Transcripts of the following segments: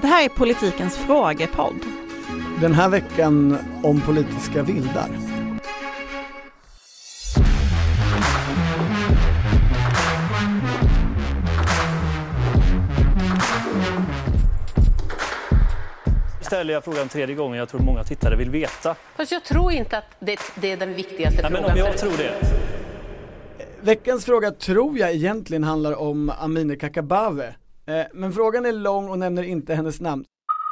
Det här är politikens frågepodd. Den här veckan om politiska vildar. ställer jag frågan tredje gången. Jag tror många tittare vill veta. Fast jag tror inte att det, det är den viktigaste Nej, men frågan. om jag tror det. Veckans fråga tror jag egentligen handlar om Amineh Kakabaveh. Eh, men frågan är lång och nämner inte hennes namn.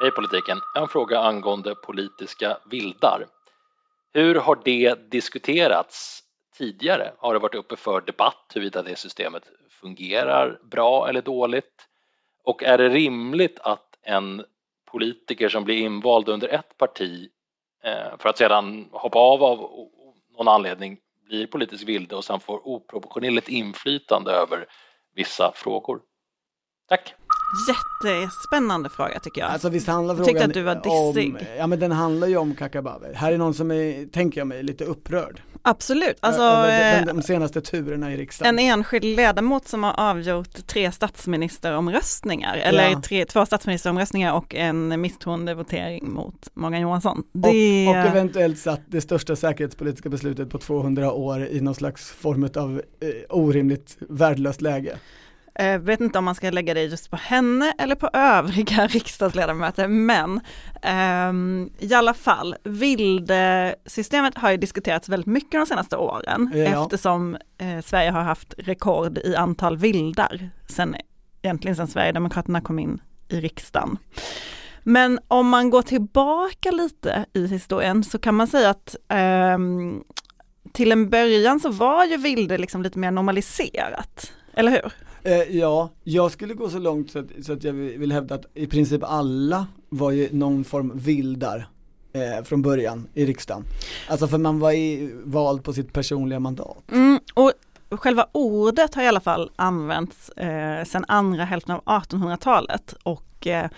Hej politiken! Jag har en fråga angående politiska vildar. Hur har det diskuterats tidigare? Har det varit uppe för debatt huruvida det systemet fungerar bra eller dåligt? Och är det rimligt att en politiker som blir invald under ett parti eh, för att sedan hoppa av av någon anledning blir politisk vilde och sen får oproportionerligt inflytande över vissa frågor? Tack! Jättespännande fråga tycker jag. Alltså visst handlar Jag tyckte frågan att du var dissig. om, ja men den handlar ju om Kakabaveh. Här är någon som är, tänker jag mig, lite upprörd. Absolut, alltså över eh, de, de senaste turerna i riksdagen. en enskild ledamot som har avgjort tre statsministeromröstningar, eller Ja. tre, två statsministeromröstningar och en misstroendevotering mot Morgan Johansson. och, Det, och eventuellt satt det största säkerhetspolitiska beslutet på 200 år i någon slags form av eh, orimligt värdelöst läge. Eh, vet inte om man ska lägga det just på henne eller på övriga riksdagsledamöter, men ehm, i alla fall, vildsystemet har ju diskuterats väldigt mycket de senaste åren Ja. eftersom eh, Sverige har haft rekord i antal vildar sen, egentligen sedan Sverigedemokraterna kom in i riksdagen. Men om man går tillbaka lite i historien så kan man säga att ehm, till en början så var ju vilde liksom lite mer normaliserat, eller hur? Eh, ja, jag skulle gå så långt så att, så att jag vill hävda att i princip alla var ju någon form vildar eh, från början i riksdagen. Alltså för man var i, vald på sitt personliga mandat. Mm, och själva ordet har i alla fall använts eh, sedan andra hälften av 1800-talet och eh,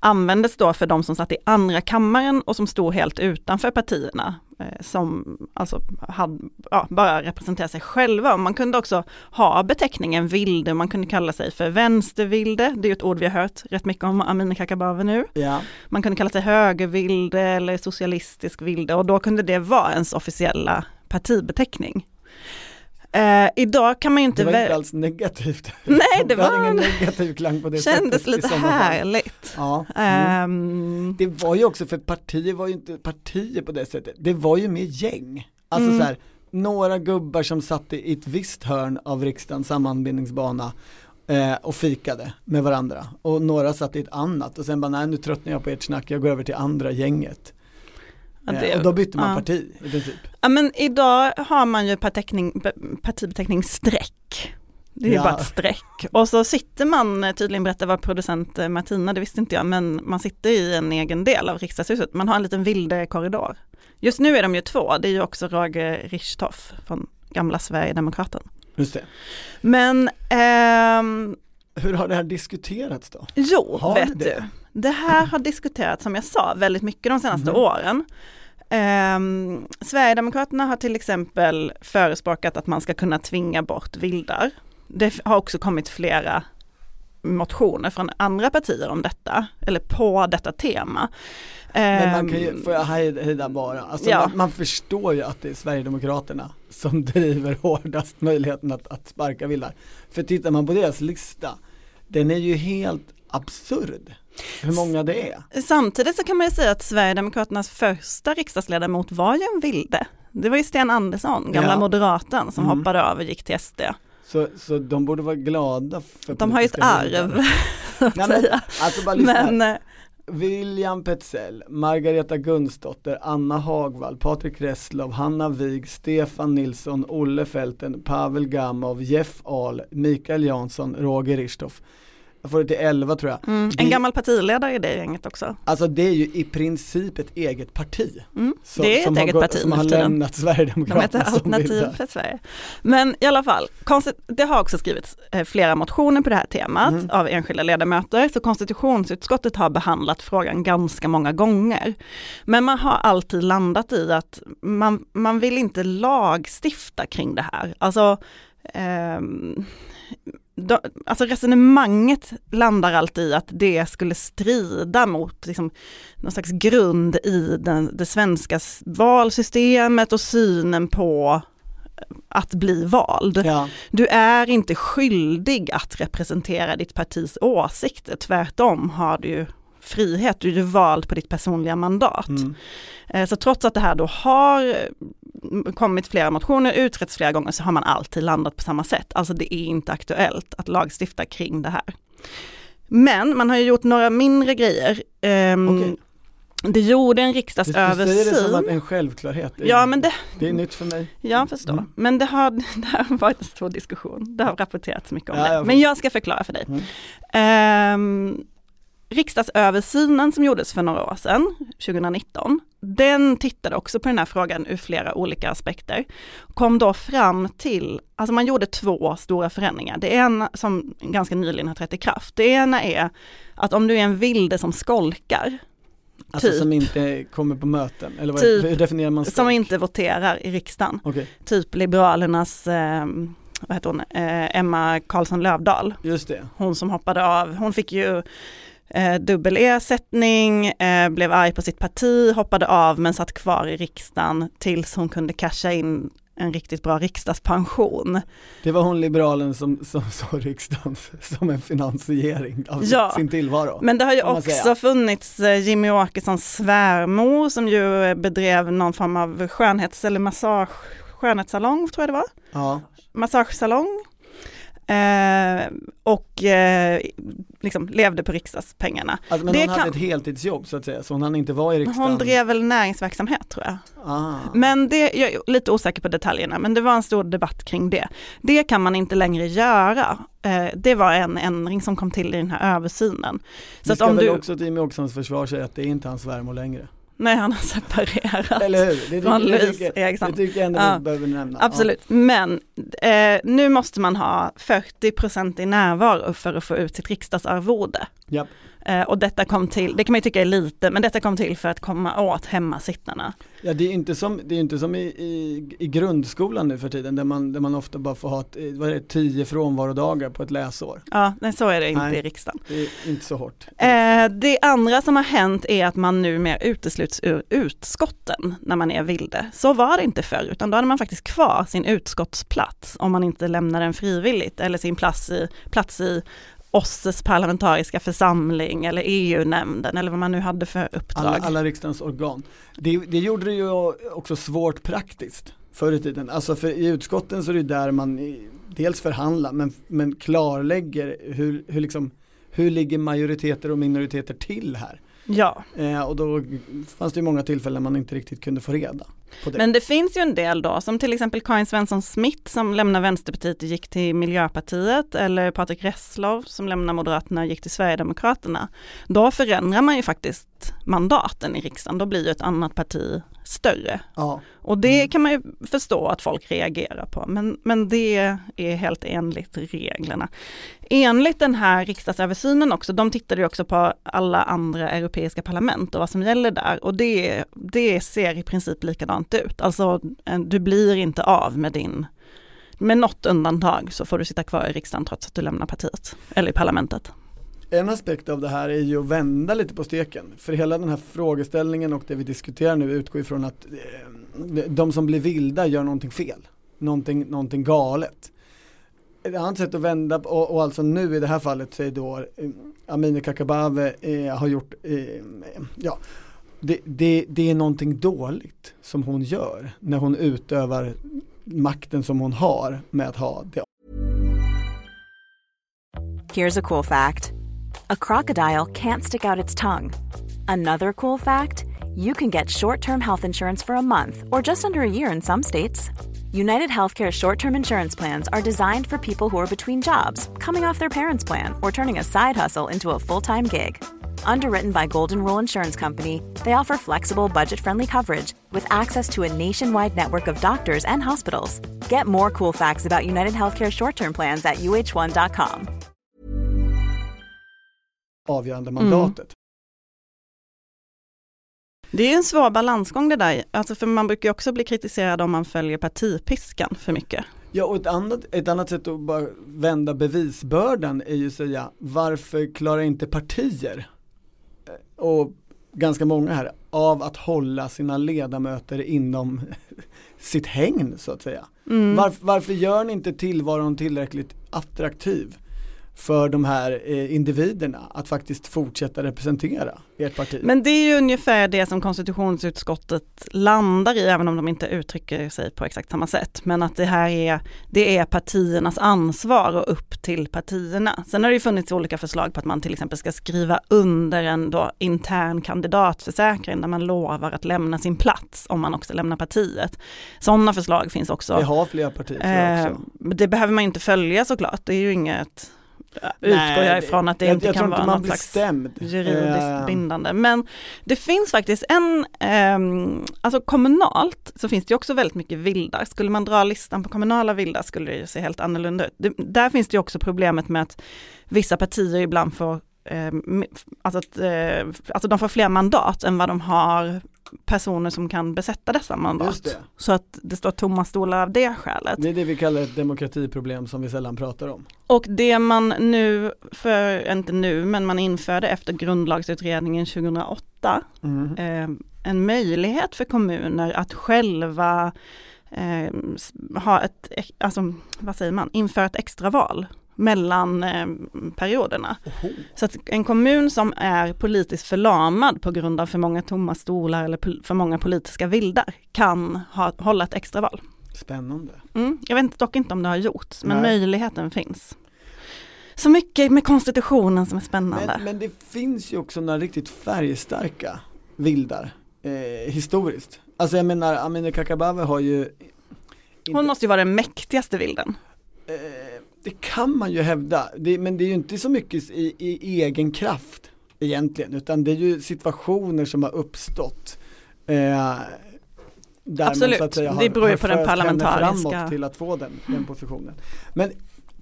användes då för de som satt i andra kammaren och som stod helt utanför partierna. Eh, som alltså hade, ja, bara representerade sig själva. Man kunde också ha beteckningen vilde, man kunde kalla sig för vänstervilde, det är ett ord vi har hört rätt mycket om Amineh Kakabaveh nu. Ja, Man kunde kalla sig högervilde eller socialistisk vilde och då kunde det vara ens officiella partibeteckning. Eh, idag kan man ju inte... det var inte alls negativt. Nej, det var ingen en- negativ klang på det kändes sättet lite härligt. Ja. Mm. Ehm, Det var ju också, för partier var ju inte partier på det sättet, det var ju mer gäng. Alltså Mm. så här, några gubbar som satt i ett visst hörn av riksdagens sammanbindningsbana eh, och fikade med varandra. Och några satt i ett annat och sen bara, nej nu tröttnar jag på ert snack, jag går över till andra gänget. Eh, det- och då bytte man ja. parti i princip. Ja men idag har man ju partibeteckning streck. Det är ju Ja. bara ett streck. Och så sitter man, eh, tydligen berättar var producent eh, Martina, det visste inte jag, men man sitter i en egen del av riksdagshuset. Man har en liten vilde korridor. Just nu är de ju två, det är ju också Roger Richtoff från gamla Sverigedemokraten. Just det. Men ehm, Hur har det här diskuterats då? Jo, Har vet du. Det här har diskuterats, som jag sa, väldigt mycket de senaste Mhm. åren. Ehm, Sverigedemokraterna har till exempel förespråkat att man ska kunna tvinga bort vildar. Det har också kommit flera motioner från andra partier om detta, eller på detta tema. Men man kan ju, Ehm, får jag hejda bara, alltså Ja. man, man förstår ju att det är Sverigedemokraterna som driver hårdast möjligheten att, att sparka vildar. För tittar man på deras lista, den är ju helt absurd. Hur många det är. Samtidigt så kan man ju säga att Sverigedemokraternas första riksdagsledamot var ju en vilde. Det var ju Sten Andersson, gamla Ja. moderaten, som Mm. hoppade av och gick till SD. Så, så de borde vara glada för De har ju ett arv, så att Nej, men, säga. alltså bara lyssna. Men eh, William Petzell, Margareta Gundsdotter, Anna Hagvall, Patrik Reslow, Hanna Wig, Stefan Nilsson, Olle Fälten, Pavel Gamov, Jeff Ahl, Mikael Jansson, Roger Richthoff. Jag får det till 11 tror jag. mm, Det- en gammal partiledare i det gänget också. Alltså det är ju i princip ett eget parti. Mm, Som, det är som ett har eget gått- parti Som har lämnat De Sverigedemokraterna heter som Alternativ för Sverige. Men i alla fall, det har också skrivits eh, flera motioner på det här temat Mm. av enskilda ledamöter, så konstitutionsutskottet har behandlat frågan ganska många gånger. Men man har alltid landat i att man, man vill inte lagstifta kring det här. Alltså, ehm, då, alltså resonemanget landar alltid i att det skulle strida mot liksom, någon slags grund i den, det svenska valsystemet och synen på att bli vald. Ja. Du är inte skyldig att representera ditt partis åsikter, tvärtom har du frihet, du är vald på ditt personliga mandat. Mm. Eh, Så trots att det här då har kommit flera motioner, utretts flera gånger, så har man alltid landat på samma sätt. Alltså det är inte aktuellt att lagstifta kring det här. Men man har ju gjort några mindre grejer. Ehm, Okej. Det gjorde en Du, du riksdagsöversyn. säger det som att en självklarhet. Är, Ja men det, det är nytt för mig. jag förstår. Mm. Men det har, det har varit en stor diskussion. Det har rapporterats mycket om Ja, det. Men jag ska förklara för dig. Mm. Ehm, riksdagsöversynen som gjordes för några år sedan, 2019, den tittade också på den här frågan ur flera olika aspekter. Kom då fram till, alltså man gjorde två stora förändringar. Det ena som ganska nyligen har trätt i kraft. Det ena är att om du är en vilde som skolkar, Alltså Typ. som inte kommer på möten, eller vad, Typ. hur definierar man som skolk? inte voterar i riksdagen, Okej, typ Liberalernas, eh, vad heter hon, eh, Emma Karlsson Lövdahl, just det. hon som hoppade av, hon fick ju eh, dubbel ersättning, eh, blev arg på sitt parti, hoppade av men satt kvar i riksdagen tills hon kunde casha in en riktigt bra riksdagspension. Det var hon liberalen som, som såg riksdagen som en finansiering av Ja. sin tillvaro. Men det har ju också säga. funnits eh, Jimmy Åkessons svärmor som ju bedrev någon form av skönhets eller massage, skönhetssalong tror jag det var. Ja, massagesalong. Eh, och eh, liksom levde på riksdagspengarna. alltså, men Det hon kan- hade ett heltidsjobb så att säga, så hon hann inte vara i riksdagen. Hon drev väl näringsverksamhet tror jag. ah. Men det, jag är lite osäker på detaljerna, men det var en stor debatt kring det. Det kan man inte längre göra. Eh, det var en ändring som kom till i den här översynen. Så Det att ska om väl du, också till Jimmie Åkessons försvar säga att det är inte hans svärmor längre. nej han har separerat. Eller hur? Det Från tycker, det Louise Eriksson. det tycker jag ändå Ja. behöver nämna. Absolut, men eh, nu måste man ha 40% i närvaro för att få ut sitt riksdagsarvode. Japp. Eh, och detta kom till, det kan man ju tycka är lite, men detta kom till för att komma åt hemmasittarna. Ja det är inte som, det är inte som i, i, i grundskolan nu för tiden där man, där man ofta bara får ha ett, eh, vad är det, tio frånvarodagar på ett läsår. Ja, nej, så är det inte Nej. i riksdagen. Det är inte så hårt. Eh, det andra som har hänt är att man nu mer utesluts ur utskotten när man är vilde. Så var det inte förr, utan då hade man faktiskt kvar sin utskottsplats om man inte lämnar den frivilligt eller sin plats i, plats i OSSEs parlamentariska församling eller EU-nämnden eller vad man nu hade för uppdrag. Alla, alla riksdagens organ. Det, det gjorde det ju också svårt praktiskt förr i tiden. Alltså för i utskotten så är det där man dels förhandlar men, men klarlägger hur, hur, liksom, hur ligger majoriteter och minoriteter till här. Ja, Eh, och då fanns det ju många tillfällen man inte riktigt kunde få reda det. men det finns ju en del då, som till exempel Karin Svensson Smith som lämnar Vänsterpartiet och gick till Miljöpartiet, eller Patrik Reslow som lämnar Moderaterna och gick till Sverigedemokraterna. Då förändrar man ju faktiskt mandaten i riksdagen, då blir ju ett annat parti större. ja. Och det Mm. kan man ju förstå att folk reagerar på, men, men det är helt enligt reglerna. Enligt den här riksdagsöversynen också, de tittade ju också på alla andra europeiska parlament och vad som gäller där och det, det ser i princip likadant ut. Alltså du blir inte av med din, med något undantag så får du sitta kvar i riksdagen trots att du lämnar partiet, eller i parlamentet. En aspekt av det här är ju att vända lite på steken. För hela den här frågeställningen och det vi diskuterar nu utgår ifrån att eh, de som blir vilda gör någonting fel. Någonting, någonting galet. Ett annat sätt att vända och, och alltså nu i det här fallet så är då eh, Amineh Kakabaveh eh, har gjort, eh, ja, det, det, det är någonting dåligt som hon gör när hon utövar makten som hon har med att ha det Here's a cool fact a crocodile can't stick out its tongue. Another cool fact you can get short term health insurance for a month or just under a year in some states. United Healthcare short term insurance plans are designed for people who are between jobs, coming off their parents' plan, or turning a side hustle into a full time gig. Underwritten by Golden Rule Insurance Company, they offer flexible, budget friendly coverage with access to a nationwide network of doctors and hospitals. Get more cool facts about United Healthcare short term plans at uh1.com. avgörande mandatet. Det är en svår balansgång det där, alltså för man brukar ju också bli kritiserad om man följer partipiskan för mycket. Ja och ett annat, ett annat sätt att bara vända bevisbördan är ju att säga varför klarar inte partier och ganska många här av att hålla sina ledamöter inom sitt hägn så att säga. Mm. Varför, varför gör ni inte tillvaron tillräckligt attraktiv för de här eh, individerna att faktiskt fortsätta representera ert parti? Men det är ju ungefär det som konstitutionsutskottet landar i, även om de inte uttrycker sig på exakt samma sätt. Men att det här är, det är partiernas ansvar och upp till partierna. Sen har det ju funnits olika förslag på att man till exempel ska skriva under en då intern kandidatförsäkring där man lovar att lämna sin plats om man också lämnar partiet. Sådana förslag finns också. Det har flera partier Eh, det behöver man ju inte följa såklart, det är ju inget utgår jag ifrån att det jag, inte jag kan inte vara något slags stämd. juridiskt Eh, bindande. Men det finns faktiskt en, ehm, alltså kommunalt så finns det också väldigt mycket vildar. Skulle man dra listan på kommunala vildar skulle det se helt annorlunda ut. Det, där finns det också problemet med att vissa partier ibland får, ehm, alltså, att, eh, alltså de får fler mandat än vad de har personer som kan besätta dessa mandat. Så att det står tomma stolar av det skälet. Det är det vi kallar ett demokratiproblem som vi sällan pratar om. Och det man nu, för, inte nu, men man införde efter grundlagsutredningen 2008, Mm. eh, en möjlighet för kommuner att själva eh, ha ett, ex- alltså vad säger man, införa ett extraval mellan eh, perioderna. Så att en kommun som är politiskt förlamad på grund av för många tomma stolar eller för många politiska vildar kan ha, hålla ett extraval. Spännande. Mm, jag vet dock inte om det har gjorts, men Nej. möjligheten finns. Så mycket med konstitutionen som är spännande. Men, men det finns ju också några riktigt färgstarka vildar eh, historiskt. Alltså jag menar Amineh Kakabaveh har ju inte, Hon måste ju vara den mäktigaste vilden. Det kan man ju hävda, det, men det är ju inte så mycket i, i egen kraft egentligen utan det är ju situationer som har uppstått eh, där Absolut. så att säga, Det beror ju har på den parlamentariska- framåt till att få den, den positionen. Men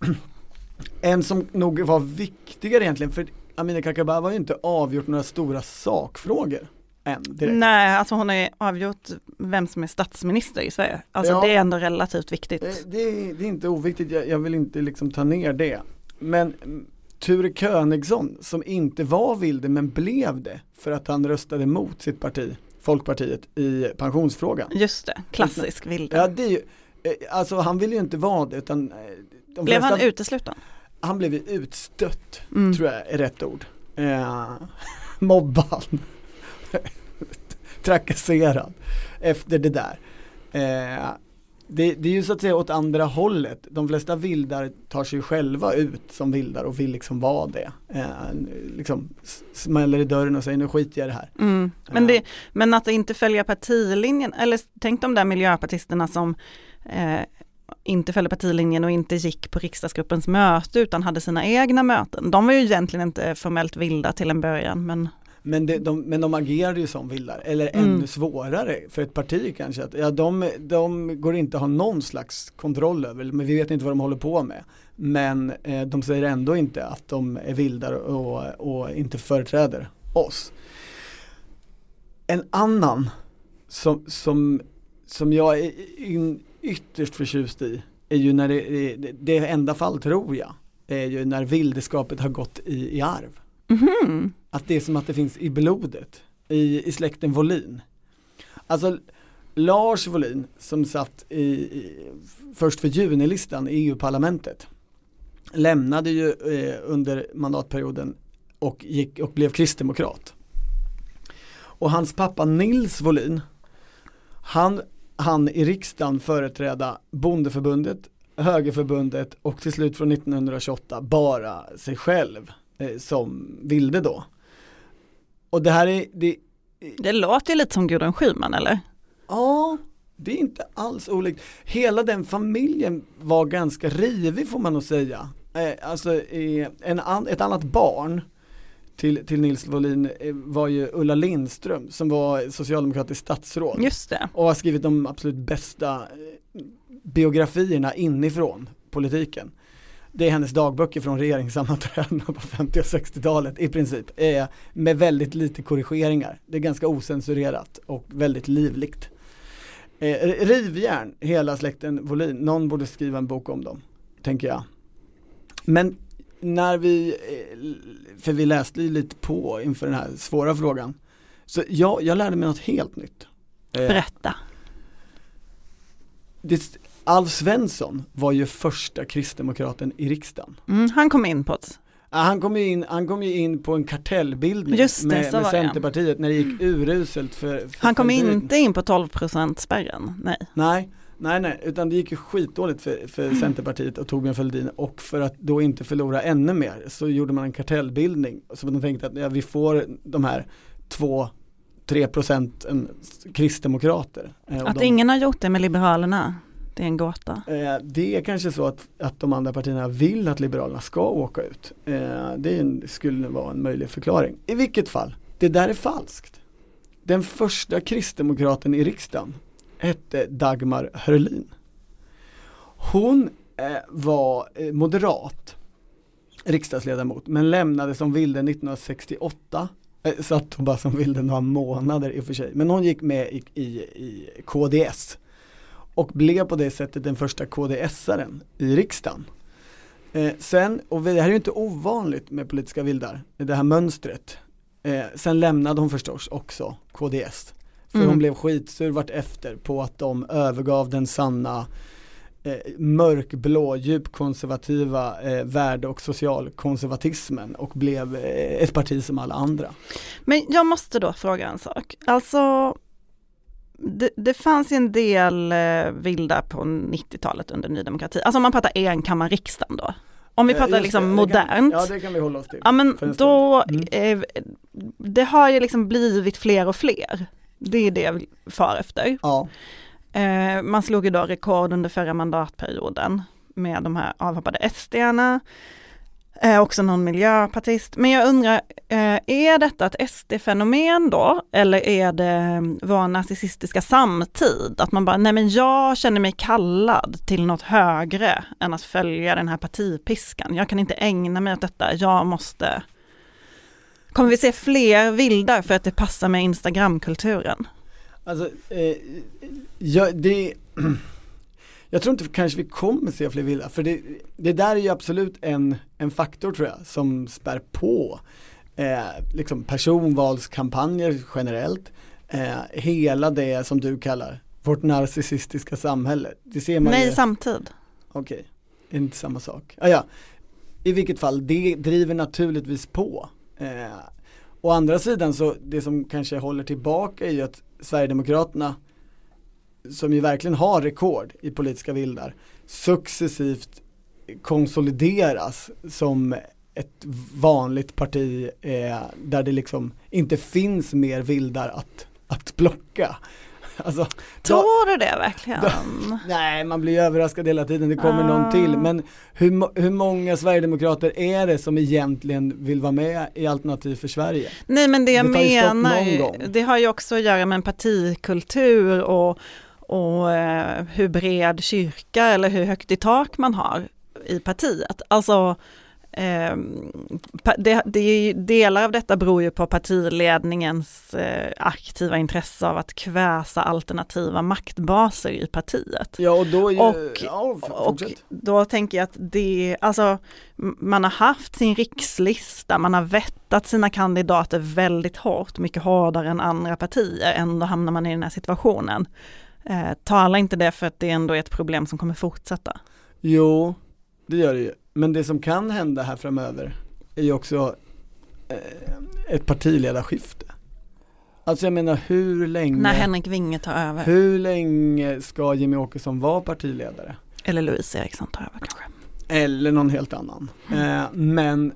en som nog var viktigare egentligen, för Amineh Kakabaveh har ju inte avgjort några stora sakfrågor än direkt. Nej, alltså hon har ju avgjort vem som är statsminister i Sverige. Alltså Ja. det är ändå relativt viktigt. Eh, Det, är- det är inte oviktigt, jag, jag vill inte liksom ta ner det. Men mm, Ture Königsson som inte var vilde men blev det för att han röstade mot sitt parti, Folkpartiet, i pensionsfrågan. Just det, klassisk vilde. Ja det är ju, eh, alltså han ville ju inte vara det utan eh, de Blev flesta- han utesluten? han blev ju utstött, Mm. tror jag är rätt ord. Eh, mobbad. Trakasserad efter det där. Eh, det, det är ju så att säga åt andra hållet. De flesta vildar tar sig själva ut som vildar och vill liksom vara det. Eh, liksom smäller i dörren och säger nu skiter jag i det här. Mm. Men, Ja. det, men att inte följa partilinjen, eller tänk de där miljöpartisterna som eh, inte följde partilinjen och inte gick på riksdagsgruppens möte utan hade sina egna möten. De var ju egentligen inte formellt vilda till en början men Men, det, de, men de agerade ju som vildar, eller Mm. ännu svårare för ett parti kanske. Att, ja, de, de går inte att ha någon slags kontroll över, men vi vet inte vad de håller på med. Men eh, de säger ändå inte att de är vildar och, och inte företräder oss. En annan som, som, som jag är in, ytterst förtjust i är ju när det, det, det enda fall tror jag, är ju när vildeskapet har gått i, i arv mhm att det är som att det finns i blodet, i, i släkten Volin. Alltså Lars Volin som satt i, i, först för junilistan i EU-parlamentet lämnade ju eh, under mandatperioden och, gick, och blev kristdemokrat. Och hans pappa Nils Volin, han han i riksdagen företräda bondeförbundet, högerförbundet och till slut från 1928 bara sig själv eh, som vilde då. Och det här är, det, det låter ju lite som Gudrun Schyman eller? ja, det är inte alls olikt. Hela den familjen var ganska rivig får man nog säga. Eh, alltså eh, en an, ett annat barn till, till Nils Wåhlin eh, var ju Ulla Lindström som var socialdemokratisk statsråd. Just det. och har skrivit de absolut bästa eh, biografierna inifrån politiken. Det är hennes dagböcker från regeringssammanträdena på 50 och 60-talet i princip. Eh, med väldigt lite korrigeringar. Det är ganska osensurerat och väldigt livligt. Eh, rivjärn, hela släkten Volin, någon borde skriva en bok om dem, tänker jag. Men när vi, eh, för vi läste ju lite på inför den här svåra frågan, så ja, jag lärde mig något helt nytt. Eh, Berätta. det, Alf Svensson var ju första kristdemokraten i riksdagen. Mm, han kom in på. Ja, Han kom ju in, han kom ju in på en kartellbildning det, med, med. Centerpartiet när det gick uruselt för, för Han kom inte in på 12 spärren, nej. Nej, nej, nej, utan det gick ju skitdåligt för, för Centerpartiet och Torbjörn Fälldin och för att då inte förlora ännu mer så gjorde man en kartellbildning. Så de tänkte att ja, vi får de här två 3 procenten kristdemokrater. Eh, Att de, ingen har gjort det med Liberalerna, det är en gåta. eh, det är kanske så att, att de andra partierna vill att Liberalerna ska åka ut. Eh, det en, skulle vara en möjlig förklaring. I vilket fall, det där är falskt. Den första kristdemokraten i riksdagen hette Dagmar Hörlin. Hon eh, var eh, moderat riksdagsledamot men lämnade som vilde 1968 eh, satt hon bara som vilde några månader i och för sig. Men hon gick med i, i, i KDS och blev på det sättet den första KDS-aren i riksdagen. Eh, sen, och det här är ju inte ovanligt med politiska vildar, det här mönstret. Eh, sen lämnade hon förstås också KDS. För Mm. hon blev skitsur vart efter på att de övergav den sanna eh, mörkblå, djupkonservativa eh, värde och socialkonservatismen och blev eh, ett parti som alla andra. Men jag måste då fråga en sak. Alltså, det, det fanns en del eh, vilda på 90-talet under Ny Demokrati. Alltså om man pratar enkammarriksdagen då. Om vi Eh, pratar just liksom det, det kan- modernt. Ja det kan vi hålla oss till. Ja men då, stund. eh, det har ju liksom blivit fler och fler. Det är det jag far efter. Ja. Eh, man slog ju då rekord under förra mandatperioden med de här avhoppade SD-arna. Eh, också någon miljöpartist. Men jag undrar, eh, är detta ett SD-fenomen då? Eller är det mm, vår narcissistiska samtid? Att man bara, nej men jag känner mig kallad till något högre än att följa den här partipiskan. Jag kan inte ägna mig åt detta, jag måste... Kommer vi se fler vildar för att det passar med Instagramkulturen? Alltså, eh, ja, det, jag tror inte kanske vi kommer se fler vilda, för det, det där är ju absolut en, en faktor tror jag som spär på eh, liksom personvalskampanjer generellt, eh, hela det som du kallar vårt narcissistiska samhälle. Det ser man Nej, ju, samtid. okej, inte samma sak. Ah, ja. I vilket fall, det driver naturligtvis på. Eh, å andra sidan så det som kanske håller tillbaka är ju att Sverigedemokraterna som ju verkligen har rekord i politiska vildar successivt konsolideras som ett vanligt parti eh, där det liksom inte finns mer vildar att, att plocka. Alltså, då, Tror du det verkligen? nej, man blir överraskad hela tiden, det kommer någon Ah. till. Men hur, hur många Sverigedemokrater är det som egentligen vill vara med i Alternativ för Sverige? Nej men det jag Det någon menar, det har ju också att göra med en partikultur och, och eh, hur bred kyrka eller hur högt i tak man har i partiet. Alltså ehm, det, det, delar av detta beror ju på partiledningens eh, aktiva intresse av att kväsa alternativa maktbaser i partiet. Ja och då ju, Och- ja, Och då tänker jag att det, alltså man har haft sin rikslista, man har vettat sina kandidater väldigt hårt, mycket hårdare än andra partier, ändå hamnar man i den här situationen. Eh, tala inte det för att det ändå är ett problem som kommer fortsätta. Jo, det gör det ju. Men det som kan hända här framöver är ju också eh, ett partiledarskifte. Alltså jag menar hur länge, När Henrik Winge tar över, hur länge ska Jimmy Åkesson vara partiledare? eller Louise Eriksson tar över kanske. Eller någon helt annan. Eh, men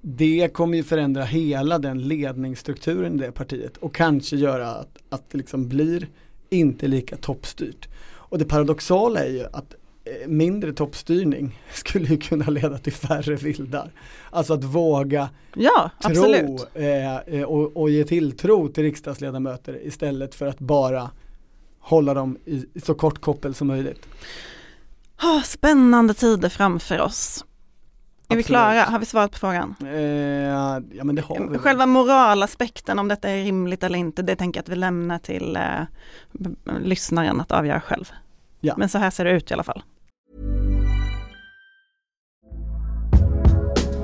det kommer ju förändra hela den ledningsstrukturen i det partiet och kanske göra att, att det liksom blir inte lika toppstyrt. Och det paradoxala är ju att eh, mindre toppstyrning skulle ju kunna leda till färre vildar. Alltså att våga Ja, tro eh, eh, och, och ge tilltro till riksdagsledamöter istället för att bara hålla dem i, i så kort koppel som möjligt. Ah, spännande tider framför oss. Är vi klara? Har vi svarat på frågan? Eh, ja men det har vi. Själva moralaspekten, om detta är rimligt eller inte, det tänker jag att vi lämnar till eh, lyssnaren att avgöra själv. Ja. Men så här ser det ut i alla fall.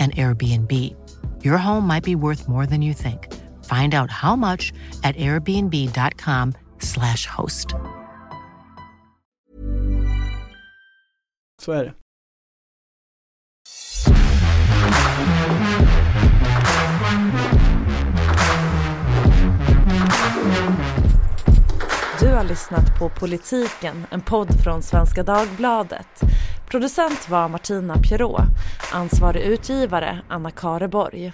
an Airbnb. Your home might be worth more than you think. Find out how much at airbnb.com/slash host. Så är det. Du har lyssnat på Politiken, en podd från Svenska Dagbladet. Producent var Martina Pierrot, ansvarig utgivare Anna Kareborg.